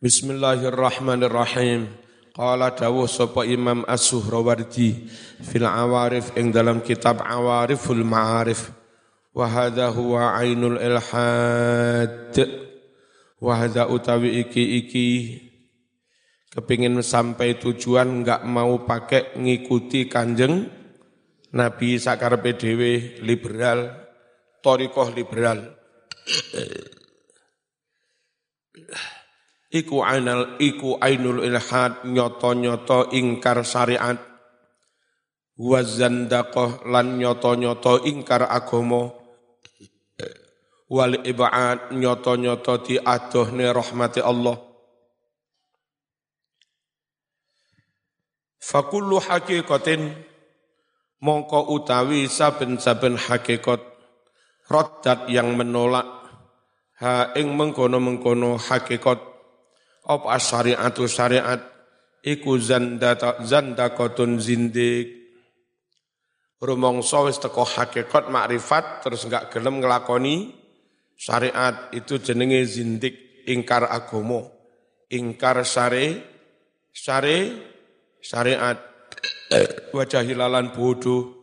Bismillahirrahmanirrahim. Qala dawuh sapa Imam As-Suhrawardi fil Awarif ing dalam kitab Awariful Ma'arif. Wa hadha huwa ainul ilhad. Wa hadha utawi iki iki kepingin sampai tujuan enggak mau pakai ngikuti kanjeng Nabi sakar PDW liberal, torikoh liberal iku ainal iku ainul ilhad nyoto-nyoto ingkar syariat. Wa lan nyoto-nyoto ingkar agama wal ibad nyoto-nyoto di adohne rahmati Allah. Fakullu hakikatin mongko utawi saben-saben hakikat roddat yang menolak ha ing mengkono-mengkono hakikat apa syariatu syariat iku zandata zandakotun zindik. Rumangsa wis teko hakikat makrifat terus enggak gelem nglakoni syariat. Itu jenenge zindik ingkar agomo. Ingkar syari syari syariat. Wajah hilalan bodoh.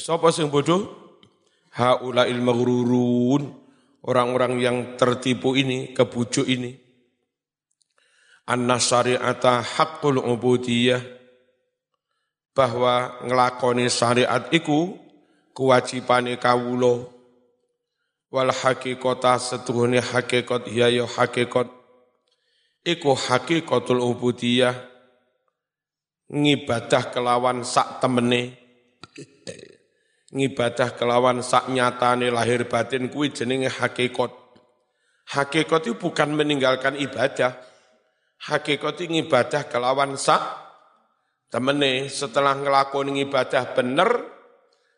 Sapa sing bodoh? Haulail maghrurun. Orang-orang yang tertipu ini kebujuk ini anna syari'ata haqqul ubudiyah. Bahwa ngelakoni syariat iku kewajibane kawula. Wal hakikata setuhune hakikat ya ya hakikat. Iku hakikatul ubudiyah. Ngibadah kelawan sak temene. Ngibadah kelawan sak nyatane lahir batin kuwi jenenge hakikat. Hakikat itu bukan meninggalkan ibadah hakikat ibadah kelawan sak temene setelah ngelakoni ibadah bener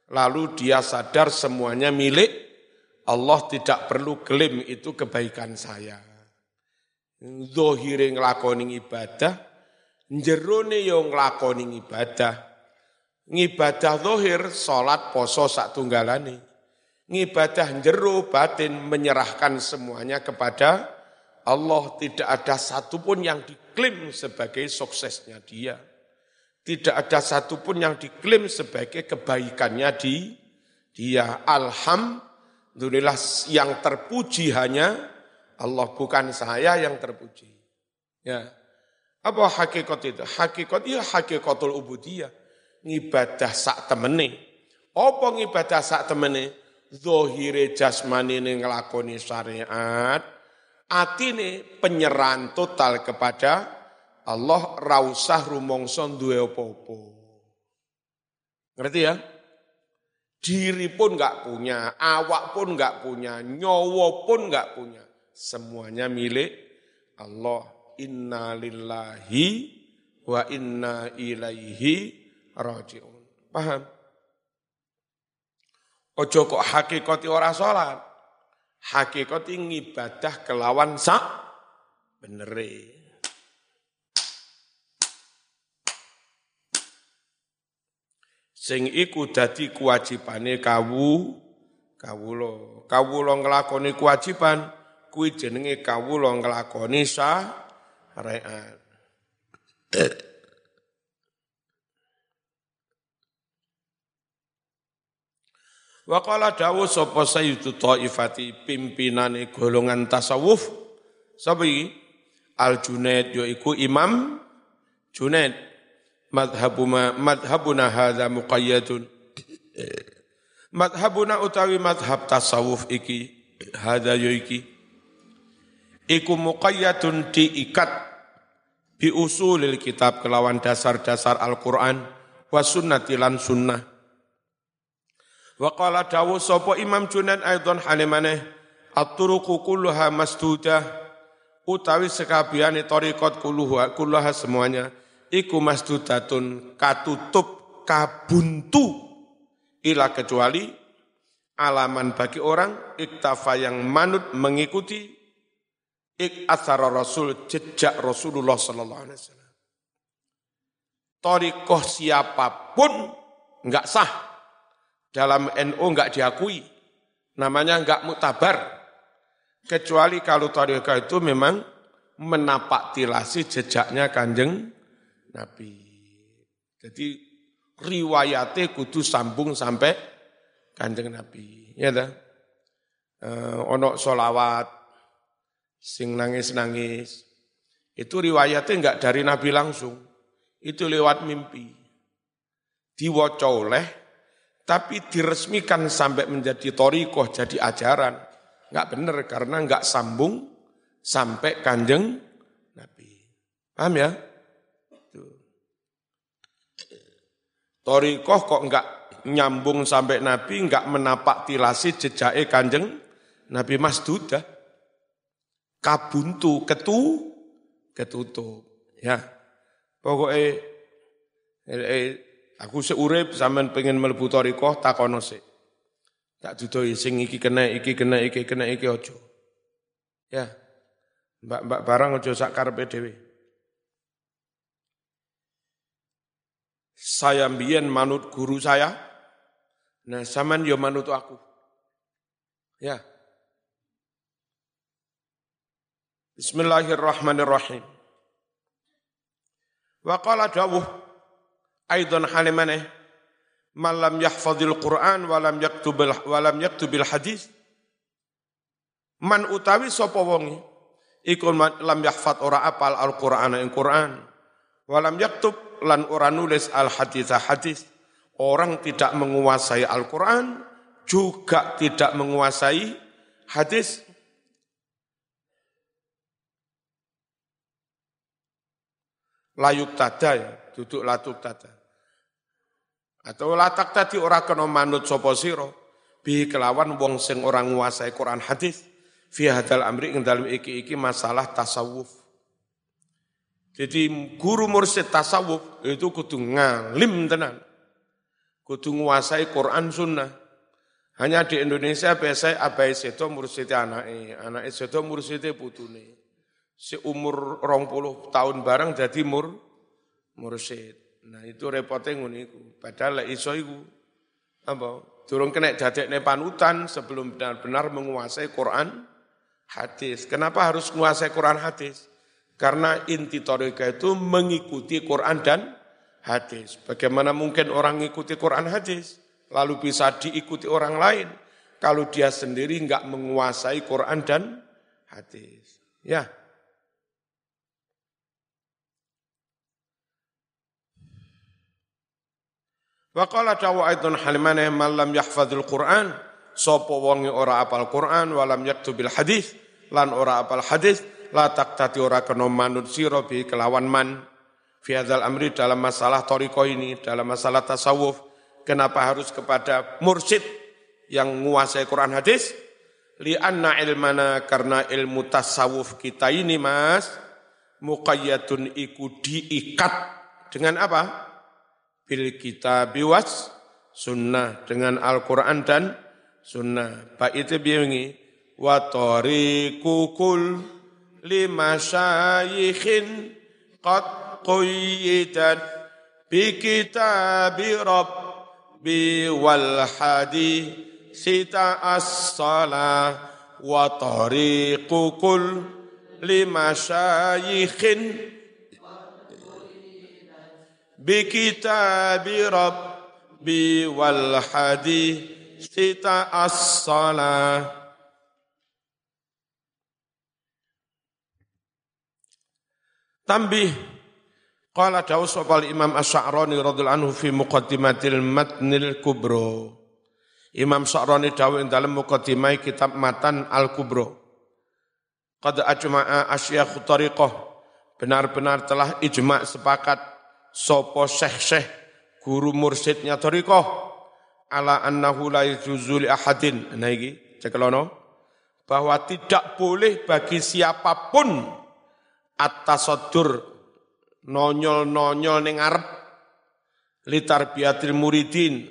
lalu dia sadar semuanya milik Allah tidak perlu klaim itu kebaikan saya. Zohire ngelakoni ibadah, jerone yo ngelakoni ibadah. Ngibadah zohir, sholat, poso, sak tunggalane. Ngibadah jero batin menyerahkan semuanya kepada Allah tidak ada satupun yang diklaim sebagai suksesnya dia. Tidak ada satupun yang diklaim sebagai kebaikannya di dia. Alhamdulillah yang terpuji hanya Allah bukan saya yang terpuji. Ya. Apa hakikat itu? Hakikat ya hakikatul ubudiyah. Ngibadah sak temene. Apa ngibadah sak temene? Zohire jasmani ngelakoni syariat atine penyerahan total kepada Allah rausah rumongso duwe apa-apa. Ngerti ya? Diri pun enggak punya, awak pun enggak punya, nyawa pun enggak punya. Semuanya milik Allah. Inna lillahi wa inna ilaihi raji'un. Paham? Ojo kok hakikati ora salat hakikat ibadah kelawan sak benere. Sing iku dadi kewajibane kawu kawula. Kawula nglakoni kewajiban kuwi jenenge kawula nglakoni syariat. Wa qala dawu sapa sayyidu taifati pimpinane golongan tasawuf. Sapa iki? Al Junaid yaiku Imam Junaid. Madhabuna madhabuna hadza muqayyadun. Madhabuna utawi madhab tasawuf iki hadza yaiki iku muqayyadun diikat bi usulil kitab kelawan dasar-dasar Al-Qur'an wa sunnati lan sunnah Wa qala dawu sapa Imam Junaid aidon halimane at-turuqu kulluha masdudah utawi sekabehane tariqat kulluha kulluha semuanya iku masdudatun katutup kabuntu ila kecuali alaman bagi orang iktafa yang manut mengikuti ik asara rasul jejak Rasulullah sallallahu alaihi wasallam. Torikoh siapa pun enggak sah dalam NU enggak diakui. Namanya enggak mutabar. Kecuali kalau tariqah itu memang menapak tilasi jejaknya kanjeng Nabi. Jadi riwayatnya kudu sambung sampai kanjeng Nabi. Ya dah. Eh, ono solawat, sing nangis-nangis. Itu riwayatnya enggak dari Nabi langsung. Itu lewat mimpi. Diwocok oleh, tapi diresmikan sampai menjadi torikoh, jadi ajaran. Enggak benar karena enggak sambung sampai kanjeng Nabi. Paham ya? Torikoh kok enggak nyambung sampai Nabi, enggak menapak tilasi jejake kanjeng Nabi Mas Duda. Kabuntu, ketu, ketutup. Ya, pokoknya eh, eh, aku seurep zaman pengen melebu torikoh takono sik. Tak dudoi sing iki kena, iki kena, iki kena, iki ojo. Ya, mbak-mbak barang ojo sakar PDW. Saya mbien manut guru saya, nah saman yo manut aku. Ya. Bismillahirrahmanirrahim. Wa qala dawuh aidan halimane man lam yahfazil Qur'an wa lam yaktubil wa lam yaktubil hadis. Man utawi sapa wonge? Iku lam yahfaz ora apal Al-Qur'an ing Qur'an. Wa lam yaktub lan ora nulis al hadis. Hadis orang tidak menguasai Al-Qur'an juga tidak menguasai hadis. Layuk tada ya, duduk latuk tada. Atau latak tadi ora kena manut sopo siro, bi kelawan wong sing orang nguasai Quran hadis, fi hadal amri ing dalam iki-iki masalah tasawuf. Jadi guru mursyid tasawuf itu kudu ngalim tenan. Kudu nguasai Quran sunnah. Hanya di Indonesia biasa abai seto mursyid anake, anake seto mursyid putune. Si umur rong puluh tahun bareng jadi mur mursyid. Nah itu repotnya ngono iku. Padahal iso iku apa? Durung kena dadekne panutan sebelum benar-benar menguasai Quran hadis. Kenapa harus menguasai Quran hadis? Karena inti torika itu mengikuti Quran dan hadis. Bagaimana mungkin orang mengikuti Quran hadis, lalu bisa diikuti orang lain, kalau dia sendiri enggak menguasai Quran dan hadis. Ya. Wa qala dawu aidun halimane man lam yahfadzul Qur'an sapa wonge ora apal Qur'an walam yaktubil hadis lan ora apal hadis la taqtati ora kena manut sira bi kelawan man. Fi amri dalam masalah toriko ini dalam masalah tasawuf kenapa harus kepada mursyid yang menguasai Quran hadis li anna ilmana karena ilmu tasawuf kita ini Mas muqayyatun iku diikat. Dengan apa bil kitab was sunnah dengan Al-Qur'an dan sunnah. Baik itu biyengi wa lima syayikhin qad quyyidat bi kitabi rabbi wal hadithita as-salah wa tariqu kull lima syayikhin bi kitabi rabbi wal hadithita as-salah Tambih qala dawu sapa Imam Asy-Sya'rani radhiyallahu anhu fi muqaddimatil matnil kubro. Imam Sya'rani dawu ing dalam muqaddimah kitab Matan Al-Kubro. Qad ajma'a asyakh tariqah benar-benar telah ijma' sepakat sapa syekh-syekh guru mursyidnya tariqah ala annahu la yujuzu ahadin. Nah iki cekelono bahwa tidak boleh bagi siapa pun at-tasaddur nonyol-nonyol ning arep litarbiyatil muridin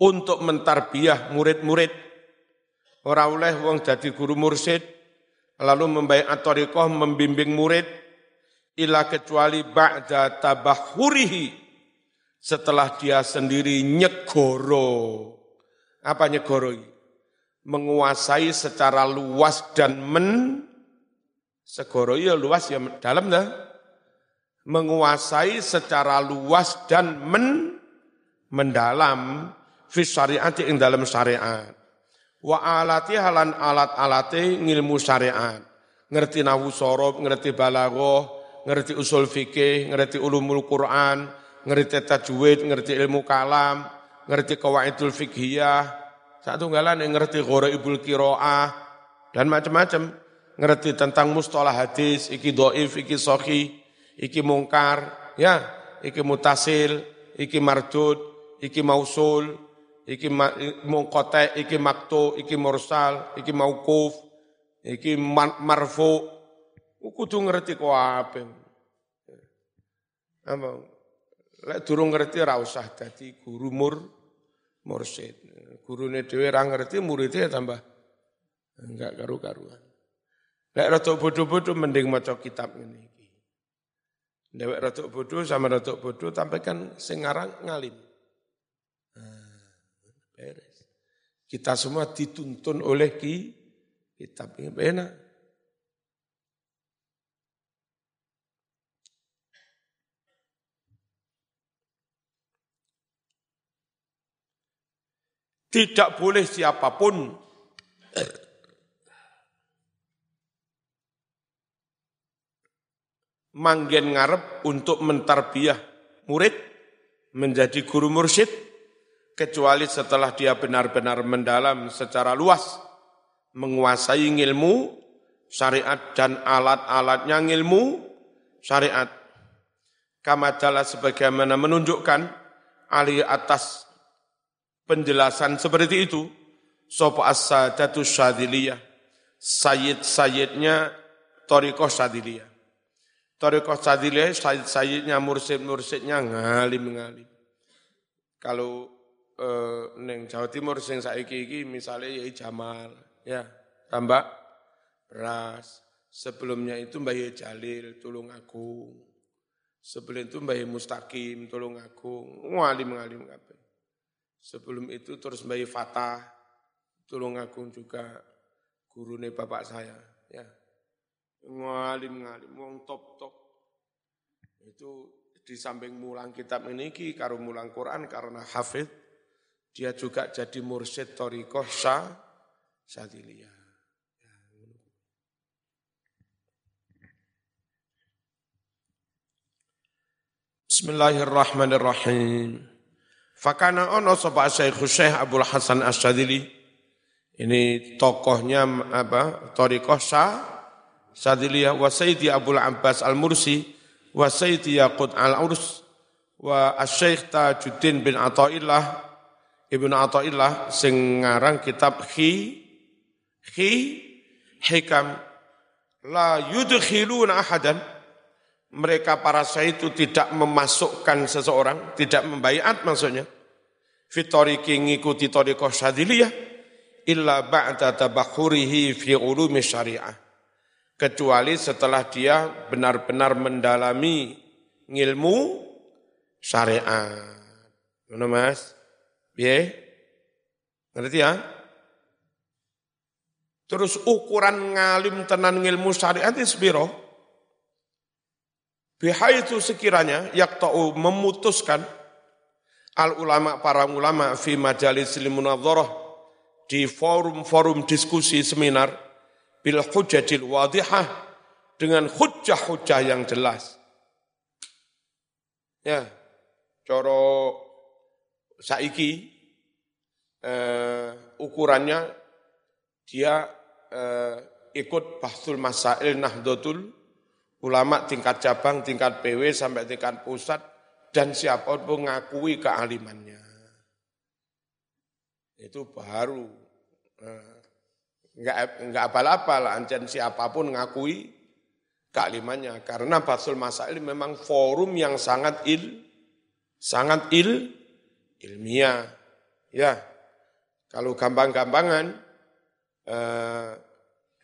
untuk mentarbiah murid-murid. Ora oleh wong dadi guru mursyid lalu membaiat thariqah membimbing murid ila kecuali ba'da tabahurihi setelah dia sendiri nyegoro apa nyegoro menguasai secara luas dan men Segoro ya luas ya dalam dah. Menguasai secara luas dan men, mendalam fis syariat ing dalam syariat. Wa alati halan alat alate ngilmu syariat. Ngerti nahu sorob, ngerti balaghah, ngerti usul fikih, ngerti ulumul Quran, ngerti tajwid, ngerti ilmu kalam, ngerti kawaidul fikhiyah, satu galan yang ngerti ibul kiroah, dan macam-macam. Ngerti tentang mustalah hadis, iki doif, iki sohi, iki mungkar, ya, iki mutasil, iki mardud, iki mausul, iki mungkote, iki maktu, iki mursal, iki maukuf, iki marfu. Kudu ngerti kok apa. Apa? Lek durung ngerti ra usah dadi guru mur mursid. Gurune dhewe ra ngerti muridnya tambah enggak karu-karuan. Lek rada bodoh-bodoh mending maca kitab iki. Dewek rada bodoh sama rada bodoh tapi kan sing ngarang ngalim. Nah, beres. Kita semua dituntun oleh ki kitab ini enak. Tidak boleh siapa pun manggen ngarep untuk mentarbiah murid menjadi guru mursyid kecuali setelah dia benar-benar mendalam secara luas menguasai ilmu syariat dan alat-alatnya ilmu syariat. Kamadala sebagaimana menunjukkan alih atas penjelasan seperti itu, sopo as-sadatu syadiliyah, sayyid-sayyidnya Torikoh Syadiliyah. Torikoh Syadiliyah, sayyid-sayyidnya, mursid-mursidnya ngalim-ngalim. Kalau eh, neng Jawa Timur sing saiki iki misalnya Yai Jamal, ya, tambah beras. Sebelumnya itu Mbah Jalil, tulung aku. Sebelum itu Mbah Mustaqim, tulung aku. Ngalim-ngalim kabeh. Sebelum itu terus Mbak Fatah, tolong agung juga gurune bapak saya. Ya. Ngalim-ngalim, wong top-top. Itu di samping mulang kitab ini, karo mulang Quran karena hafid, dia juga jadi mursyid Torikoh Syah Sadiliyah. Ya, Bismillahirrahmanirrahim. Fakana ono sapa Syekh Syekh Abdul Hasan Asyadili. Ini tokohnya apa? Tariqah Syah Sadiliyah wa Sayyidi Abdul Abbas Al-Mursi wa Sayyidi Yaqut Al-Urs wa Syekh Tajuddin bin Athaillah Ibnu Athaillah sing ngarang kitab Khi Khi Hikam la yudkhiluna ahadan mereka para syahid itu tidak memasukkan seseorang, tidak membayat maksudnya. Fitoriki ngikuti torikoh syadiliyah, illa ba'da tabakhurihi fi ulumi syariah. Kecuali setelah dia benar-benar mendalami ngilmu syariat. Mana mas? Biye? Ngerti ya? Terus ukuran ngalim tenan ngilmu syariat itu. Bihaitu sekiranya yakta'u memutuskan al ulama para ulama fi majalis limunadharah di forum-forum diskusi seminar bil hujjatil wadihah dengan hujjah-hujjah yang jelas. Ya, coro saiki eh, ukurannya dia eh, ikut bahsul masail nahdlatul ulama tingkat cabang, tingkat PW sampai tingkat pusat dan siapa pun mengakui kealimannya. Itu baru eh, enggak abal-abal ancan siapa pun ngakui kealimannya karena Basul Masail memang forum yang sangat il sangat il ilmiah ya kalau gampang-gampangan eh,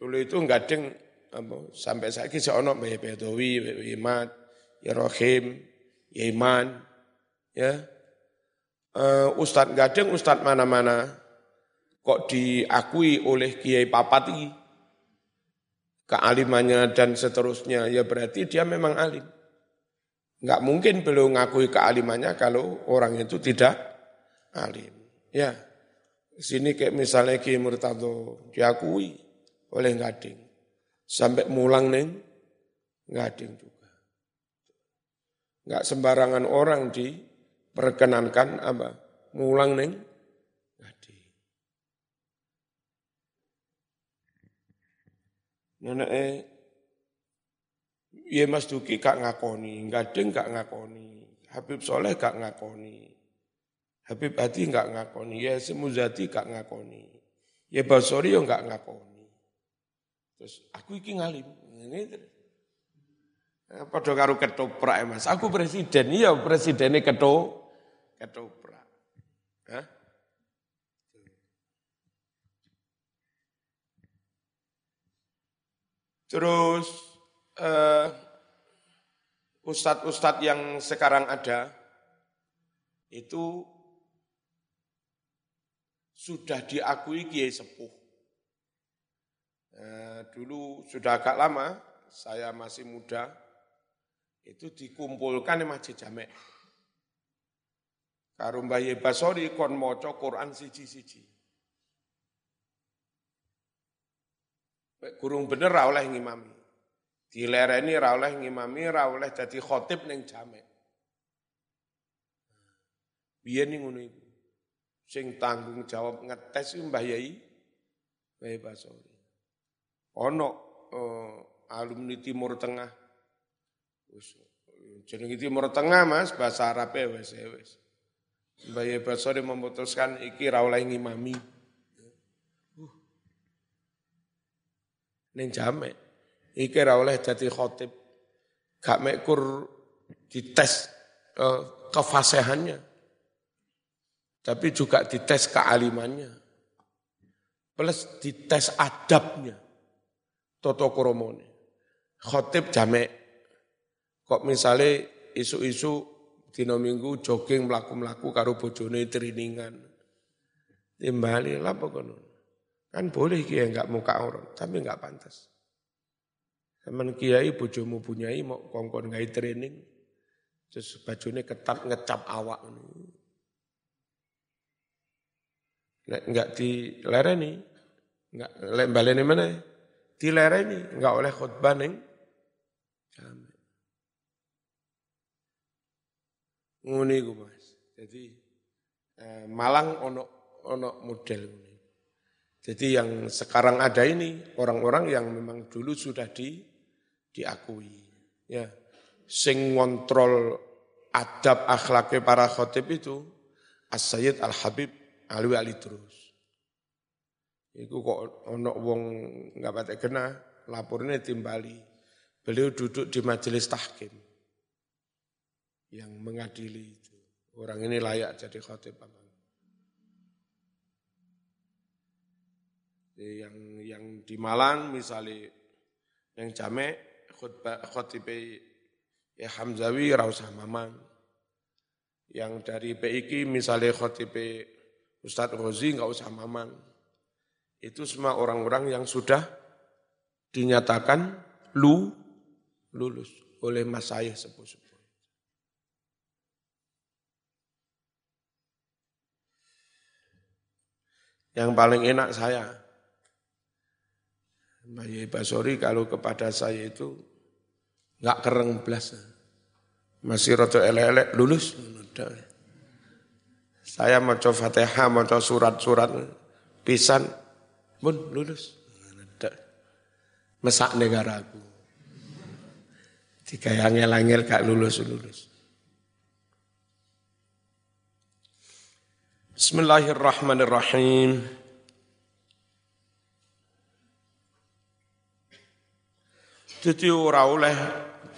dulu itu deng apa, sampai saya kisah ono Mbah Bedowi, Mbah Imat, ya Rohim, ya Iman, ya. Uh, Ustadz Gadeng, Ustadz mana-mana kok diakui oleh Kiai Papat ini. kealimannya dan seterusnya, ya berarti dia memang alim. Enggak mungkin beliau ngakui kealimannya kalau orang itu tidak alim. Ya, sini kayak misalnya Ki Murtado diakui oleh Gading. Sampai mulang neng Gading juga. Enggak sembarangan orang diperkenankan apa? Mulang neng Gading. Nenek eh Iya Mas Duki gak ngakoni, Gading gak ngakoni, Habib Soleh gak ngakoni, Habib Hadi gak ngakoni, ya Semuzati gak ngakoni, ya Basori yo gak ngakoni. Terus aku iki ngalim, ini terus. Padha karo ketoprak ya Mas. Aku presiden, iya presidennya keto ketoprak. Hah? Terus uh, ustadz-ustadz yang sekarang ada itu sudah diakui kiai sepuh. Uh, dulu sudah agak lama, saya masih muda, itu dikumpulkan di Masjid Jamek. Karumbaye Basori kon moco Quran siji-siji. Kurung bener oleh ngimami. Dilereni ra oleh ngimami, ra oleh khotib ning jamek. Ning ngono iku. Sing tanggung jawab ngetes Mbah Yai Mbah Basori. Ono uh, alumni Timur Tengah. Wis jeneng Timur Tengah Mas, bahasa Arab e wis wis. Mbah Basori memutuskan iki ra oleh ngimami. Uh. Ning jamek iki ora oleh dadi khotib. Gak mekur dites uh, kefasihannya. Tapi juga dites kealimannya. Plus dites adabnya. Toto koromone. Khotib jamek. Kok misalnya isu-isu dino minggu jogging melaku-melaku karo bojone triningan. Timbali lah pokoknya. Kan boleh kia enggak muka orang, tapi enggak pantas. Teman kiai bojomu punyai mau kongkon ngai training. Terus bajunya ketat ngecap awak. Nek enggak dilereni, enggak lek mana? Dilereni, enggak oleh khutbah ning. Ngene iku Mas. Jadi eh, Malang ono ono model ini. Jadi yang sekarang ada ini orang-orang yang memang dulu sudah di diakui. Ya, sing ngontrol adab akhlaknya para khotib itu As-Sayyid Al-Habib Alwi Ali terus. Iku kok ono wong nggak patek kena, lapornya timbali. Beliau duduk di majelis tahkim yang mengadili itu. Orang ini layak jadi khotib apa? Yang yang di Malang misalnya yang jamek khutbah khotibe ya Hamzawi ra usah mamang. Yang dari PIK misalnya khotibe Ustadz Rozi nggak usah mamang. Itu semua orang-orang yang sudah dinyatakan lu lulus oleh mas saya sepuh-sepuh. Yang paling enak saya, Mbak Basori kalau kepada saya itu nggak kereng belas. Masih roto elek-elek lulus. Saya mau coba fatihah, mau coba surat-surat, pisan, pun lulus. Mesak negaraku. Jika yang angel gak lulus-lulus. Bismillahirrahmanirrahim. Jadi ora oleh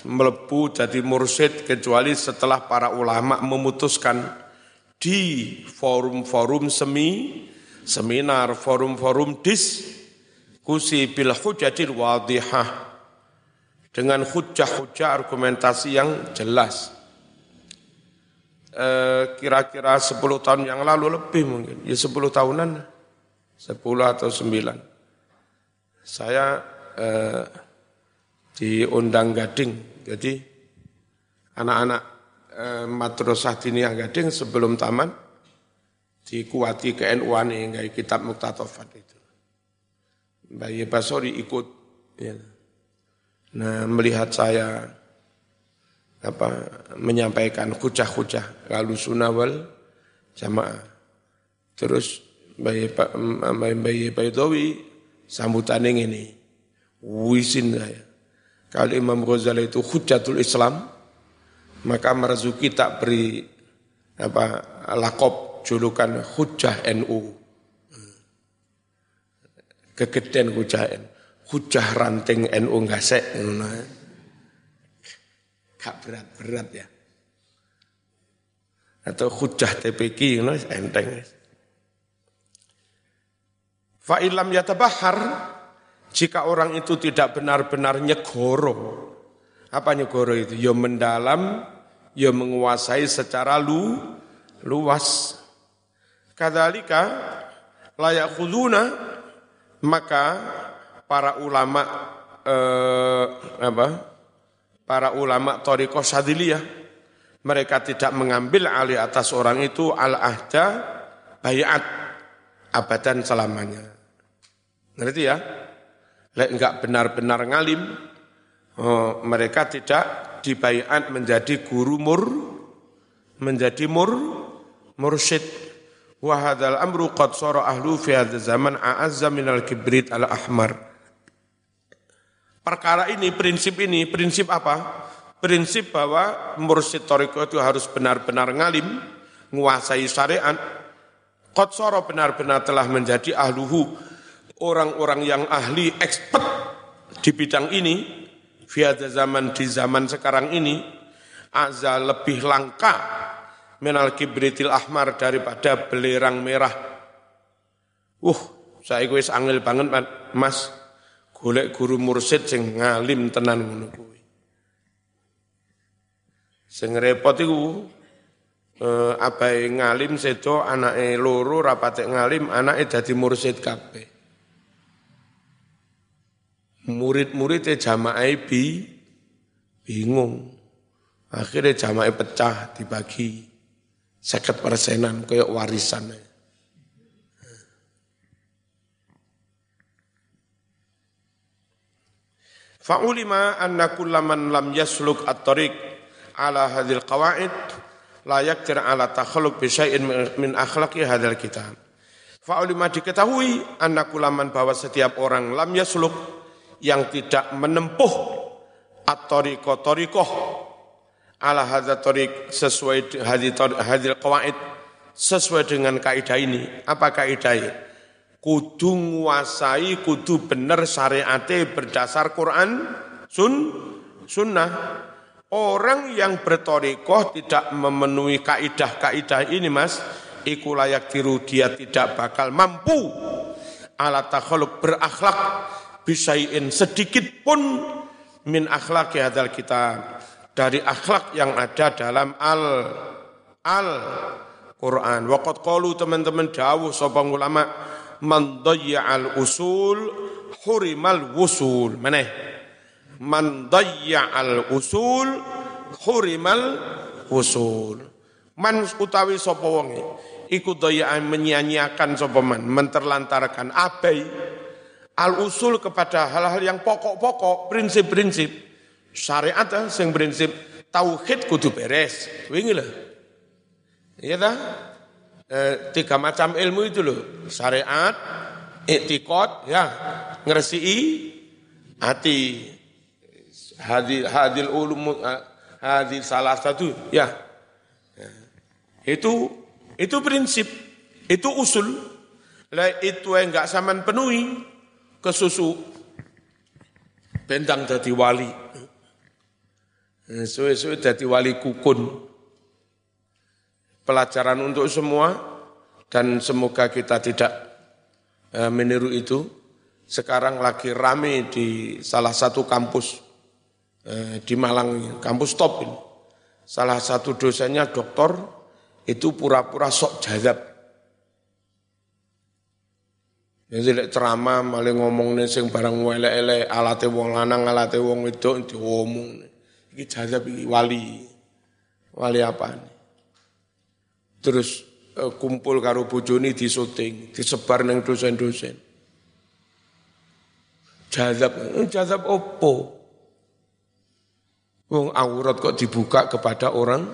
melebu jadi mursyid kecuali setelah para ulama memutuskan di forum-forum semi, seminar, forum-forum diskusi bil hujjatil wadihah dengan hujah-hujah argumentasi yang jelas. Eh, kira-kira 10 tahun yang lalu lebih mungkin, ya 10 tahunan, 10 atau 9. Saya eh, diundang Gading. Jadi anak-anak eh, madrasah diniyah Gading sebelum taman dikuati NU nih kayak kitab Muktatofat itu. Bayi Basori ikut. Ya. Nah melihat saya apa menyampaikan hujah-hujah lalu sunawal jamaah. Terus Bayi Pak Bayi Baidowi sambutan ini wisin saya. Kalau Imam Ghazali itu hujatul Islam, maka Marzuki tak beri apa lakop julukan hujah NU. Kegedean hujah NU. Hujah ranting NU ngasek. Gak berat-berat ya. Atau hujah TPK, enteng. Fa'ilam yatabahar, jika orang itu tidak benar-benar nyegoro. Apa nyegoro itu? Ya mendalam, ya menguasai secara lu, luas. Kadalika layak khuduna, maka para ulama eh, apa? Para ulama Toriko Sadiliyah mereka tidak mengambil alih atas orang itu al-ahda bayat abadan selamanya. Ngerti ya? Lek enggak benar-benar ngalim, oh, mereka tidak dibayat menjadi guru mur, menjadi mur, mursyid. Wahadal amru qad sara ahlu fi hadzal zaman a'azza minal kibrit al ahmar. Perkara ini, prinsip ini, prinsip apa? Prinsip bahwa mursyid toriko itu harus benar-benar ngalim, menguasai syariat, Kotsoro benar-benar telah menjadi ahluhu, orang-orang yang ahli, expert di bidang ini, Fiada zaman di zaman sekarang ini, Azza lebih langka menal kibritil ahmar daripada belerang merah. Uh, saya wis angel banget Mas. Golek guru mursid sing ngalim tenan ngono kuwi. Sing repot iku eh, abai ngalim sedo anake loro rapate ngalim anake dadi mursid kabeh murid-muridnya jamaah bi bingung akhirnya jamaah pecah dibagi seket persenan kayak warisan Fa'ulima anna kullaman lam yasluk at-tariq ala hadhil qawaid layak yaktir ala takhalluq bi syai'in min akhlaqi hadzal kitab. Fa'ulima diketahui anna kulaman bahwa setiap orang lam yasluk yang tidak menempuh at-tariqah tariqah ala hadzal tariq sesuai hadil qawaid sesuai dengan kaidah ini. Apa kaidahnya? Kudu nguasai, kudu bener syariate berdasar Quran, sun, sunnah Orang yang bertorikoh tidak memenuhi kaidah-kaidah ini mas, iku layak tiru dia tidak bakal mampu ala takhaluk berakhlak bisain sedikit pun min akhlak hadal kita dari akhlak yang ada dalam al al Quran. Waqat qalu teman-teman dawuh sapa ulama man al usul hurimal wusul. Maneh man al usul hurimal usul. Man utawi sapa wonge iku dayya'an menyia-nyiakan sapa man, menterlantarkan abai al usul kepada hal-hal yang pokok-pokok, prinsip-prinsip syariat eh, sing prinsip tauhid kudu beres. Wingi lho. Iya ta? E, tiga macam ilmu itu loh. Syariat, etikot, ya, ngeresii hati hadil hadil ulum hadil salah satu ya. itu itu prinsip itu usul lah itu yang enggak saman penuhi kesusu bentang jadi wali suwe-suwe jadi wali kukun pelajaran untuk semua dan semoga kita tidak eh, meniru itu sekarang lagi rame di salah satu kampus Eh, di Malang kampus top ini. Salah satu dosennya doktor itu pura-pura sok jadab. Jadi lek ceramah malah ngomong sing barang elek-elek alate wong lanang alate wong wedok diomong. Iki jazab iki wali. Wali apa nih? Terus uh, kumpul karo bojone di syuting, disebar neng dosen-dosen. Jazab, eh, jazab opo? Wong aurat kok dibuka kepada orang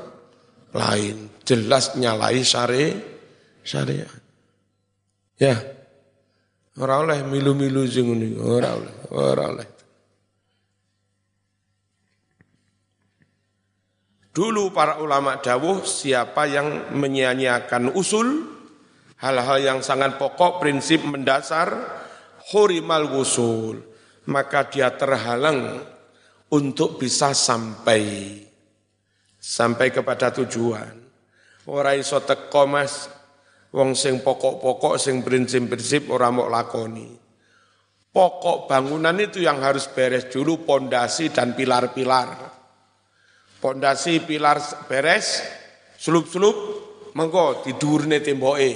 lain. Jelas nyalai syari syariat. Ya. Ora oleh milu-milu sing ngene, ora oleh, ora oleh. Dulu para ulama dawuh siapa yang menyanyiakan usul hal-hal yang sangat pokok prinsip mendasar hurimal wusul maka dia terhalang untuk bisa sampai sampai kepada tujuan. Ora iso teko Mas wong sing pokok-pokok sing prinsip-prinsip ora mau lakoni. Pokok bangunan itu yang harus beres dulu pondasi dan pilar-pilar. Pondasi pilar beres, sulup-sulup, mengko tidurne temboke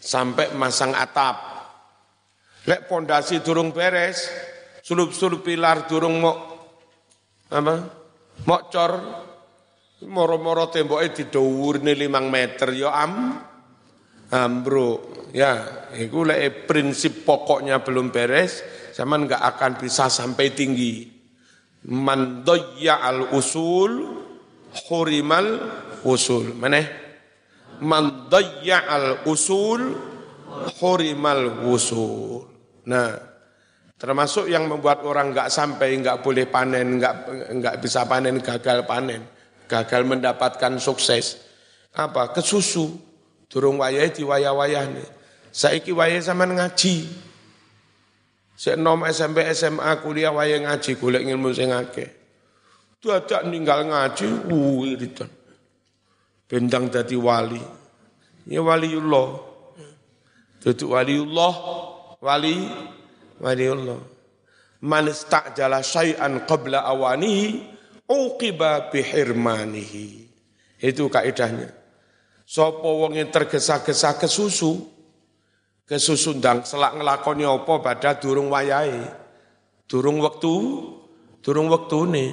sampai masang atap. Lek pondasi durung beres, sulup-sulup pilar durung mau apa? Mau cor, moro-moro temboke didhuwurne 5 meter ya am ambruk. Ya, itu lek prinsip pokoknya belum beres, zaman nggak akan bisa sampai tinggi man al usul hurimal usul. Mana man al usul hurimal usul. Nah termasuk yang membuat orang nggak sampai nggak boleh panen nggak nggak bisa panen gagal panen gagal mendapatkan sukses. Apa? Kesusu. Durung wayai di wayah-wayah nih. Saiki wayai sama ngaji Sik nom SMP SMA kuliah wae ngaji golek ilmu sing akeh. Dadak ninggal ngaji wiridan. Bendang dadi wali. Ya waliullah. Dadi waliullah, wali waliullah. Man istajala syai'an qabla awanihi uqiba bihirmanihi. Itu kaidahnya. Sopo wong yang tergesa-gesa ke susu, kesusundang selak ngelakoni apa pada durung wayai durung waktu durung waktu nih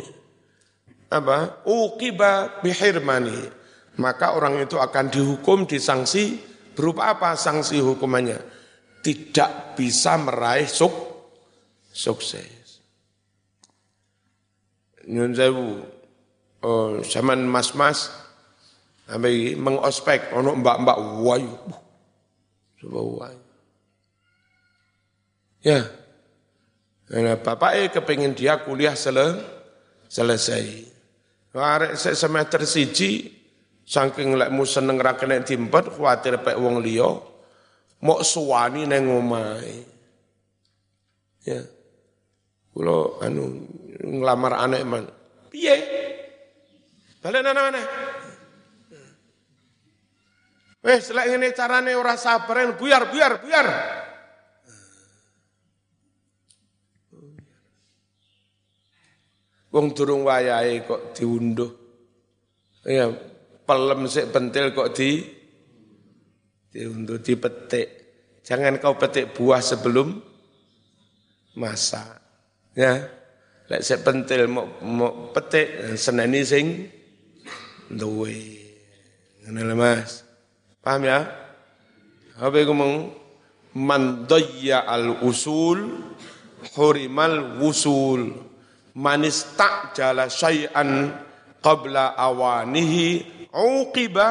apa? Ukiba bihirmani. Maka orang itu akan dihukum disanksi berupa apa sanksi hukumannya? Tidak bisa meraih suk, sukses. Nyun sewu oh, zaman mas-mas sampai mengospek ono mbak-mbak wayu. Coba wayu Ya. Nah, bapak eh kepingin dia kuliah sele, selesai. Arek semester siji, saking lekmu seneng ra kena diempet, kuatir pek wong liya, mok suwani neng omahe. Ya. Kula anu nglamar anak man. Piye? Balen anak mana? Wes lek ngene carane ora sabar, buyar buyar buyar. Wong durung wayahe kok diunduh. Ya, pelem sik pentil kok di diunduh, dipetik. Jangan kau petik buah sebelum masak. Ya. Lek sik pentil mau, mau petik seneni sing duwe. Ngene Mas. Paham ya? Apa iku mong man al usul hurimal wusul manis tak jala syai'an qabla awanihi uqiba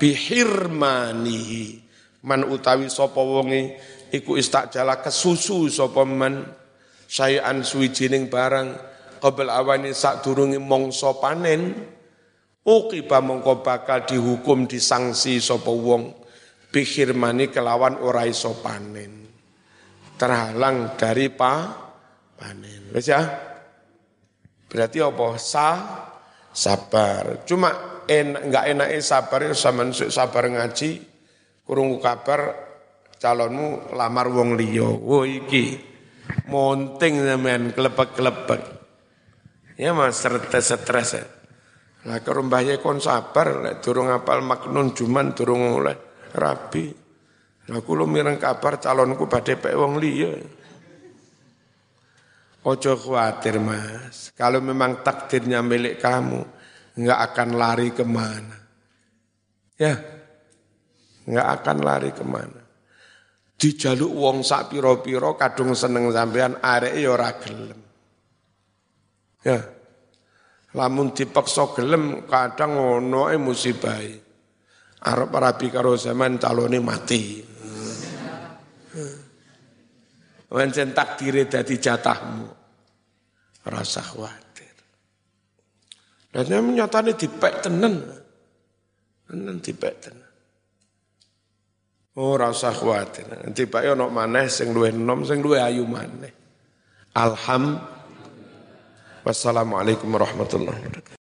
bihirmanihi. Man utawi sapa wonge iku istakjala kesusu sapa man syai'an suwijining barang. Qabla awani sadurunge mangsa panen uqiba mongko bakal dihukum disangsi sapa wong. Bihirmani kelawan ora iso panen. Terhalang dari pa panen. Wis ya Berarti apa? Sa, sabar. Cuma en, enggak enaknya sabar ya sama sabar ngaji, kurung kabar calonmu lamar wong liyo. Wo iki monting zaman kelepek-kelepek. Ya mas stres stres ya. Lah kerumbahnya kon sabar, durung apal maknun cuman durung oleh rabi. Aku lu mireng kabar calonku badhe pek wong liya. Ojo khawatir mas, kalau memang takdirnya milik kamu, nggak akan lari ke mana. Ya, nggak akan lari ke mana. Dijaluk wong sak piro-piro kadung seneng sampean arek ya ora gelem. Ya. Lamun dipaksa gelem kadang ngono e musibah. Arep rabi karo zaman calone mati. Wancen takdire dadi jatahmu. Rasa khawatir. Dan nyatane dipek tenen. Tenen dipek tenen. Oh rasa khawatir. Nanti Pak ono maneh sing luwih enom sing luwih ayu maneh. Alhamdulillah. Wassalamualaikum warahmatullahi wabarakatuh.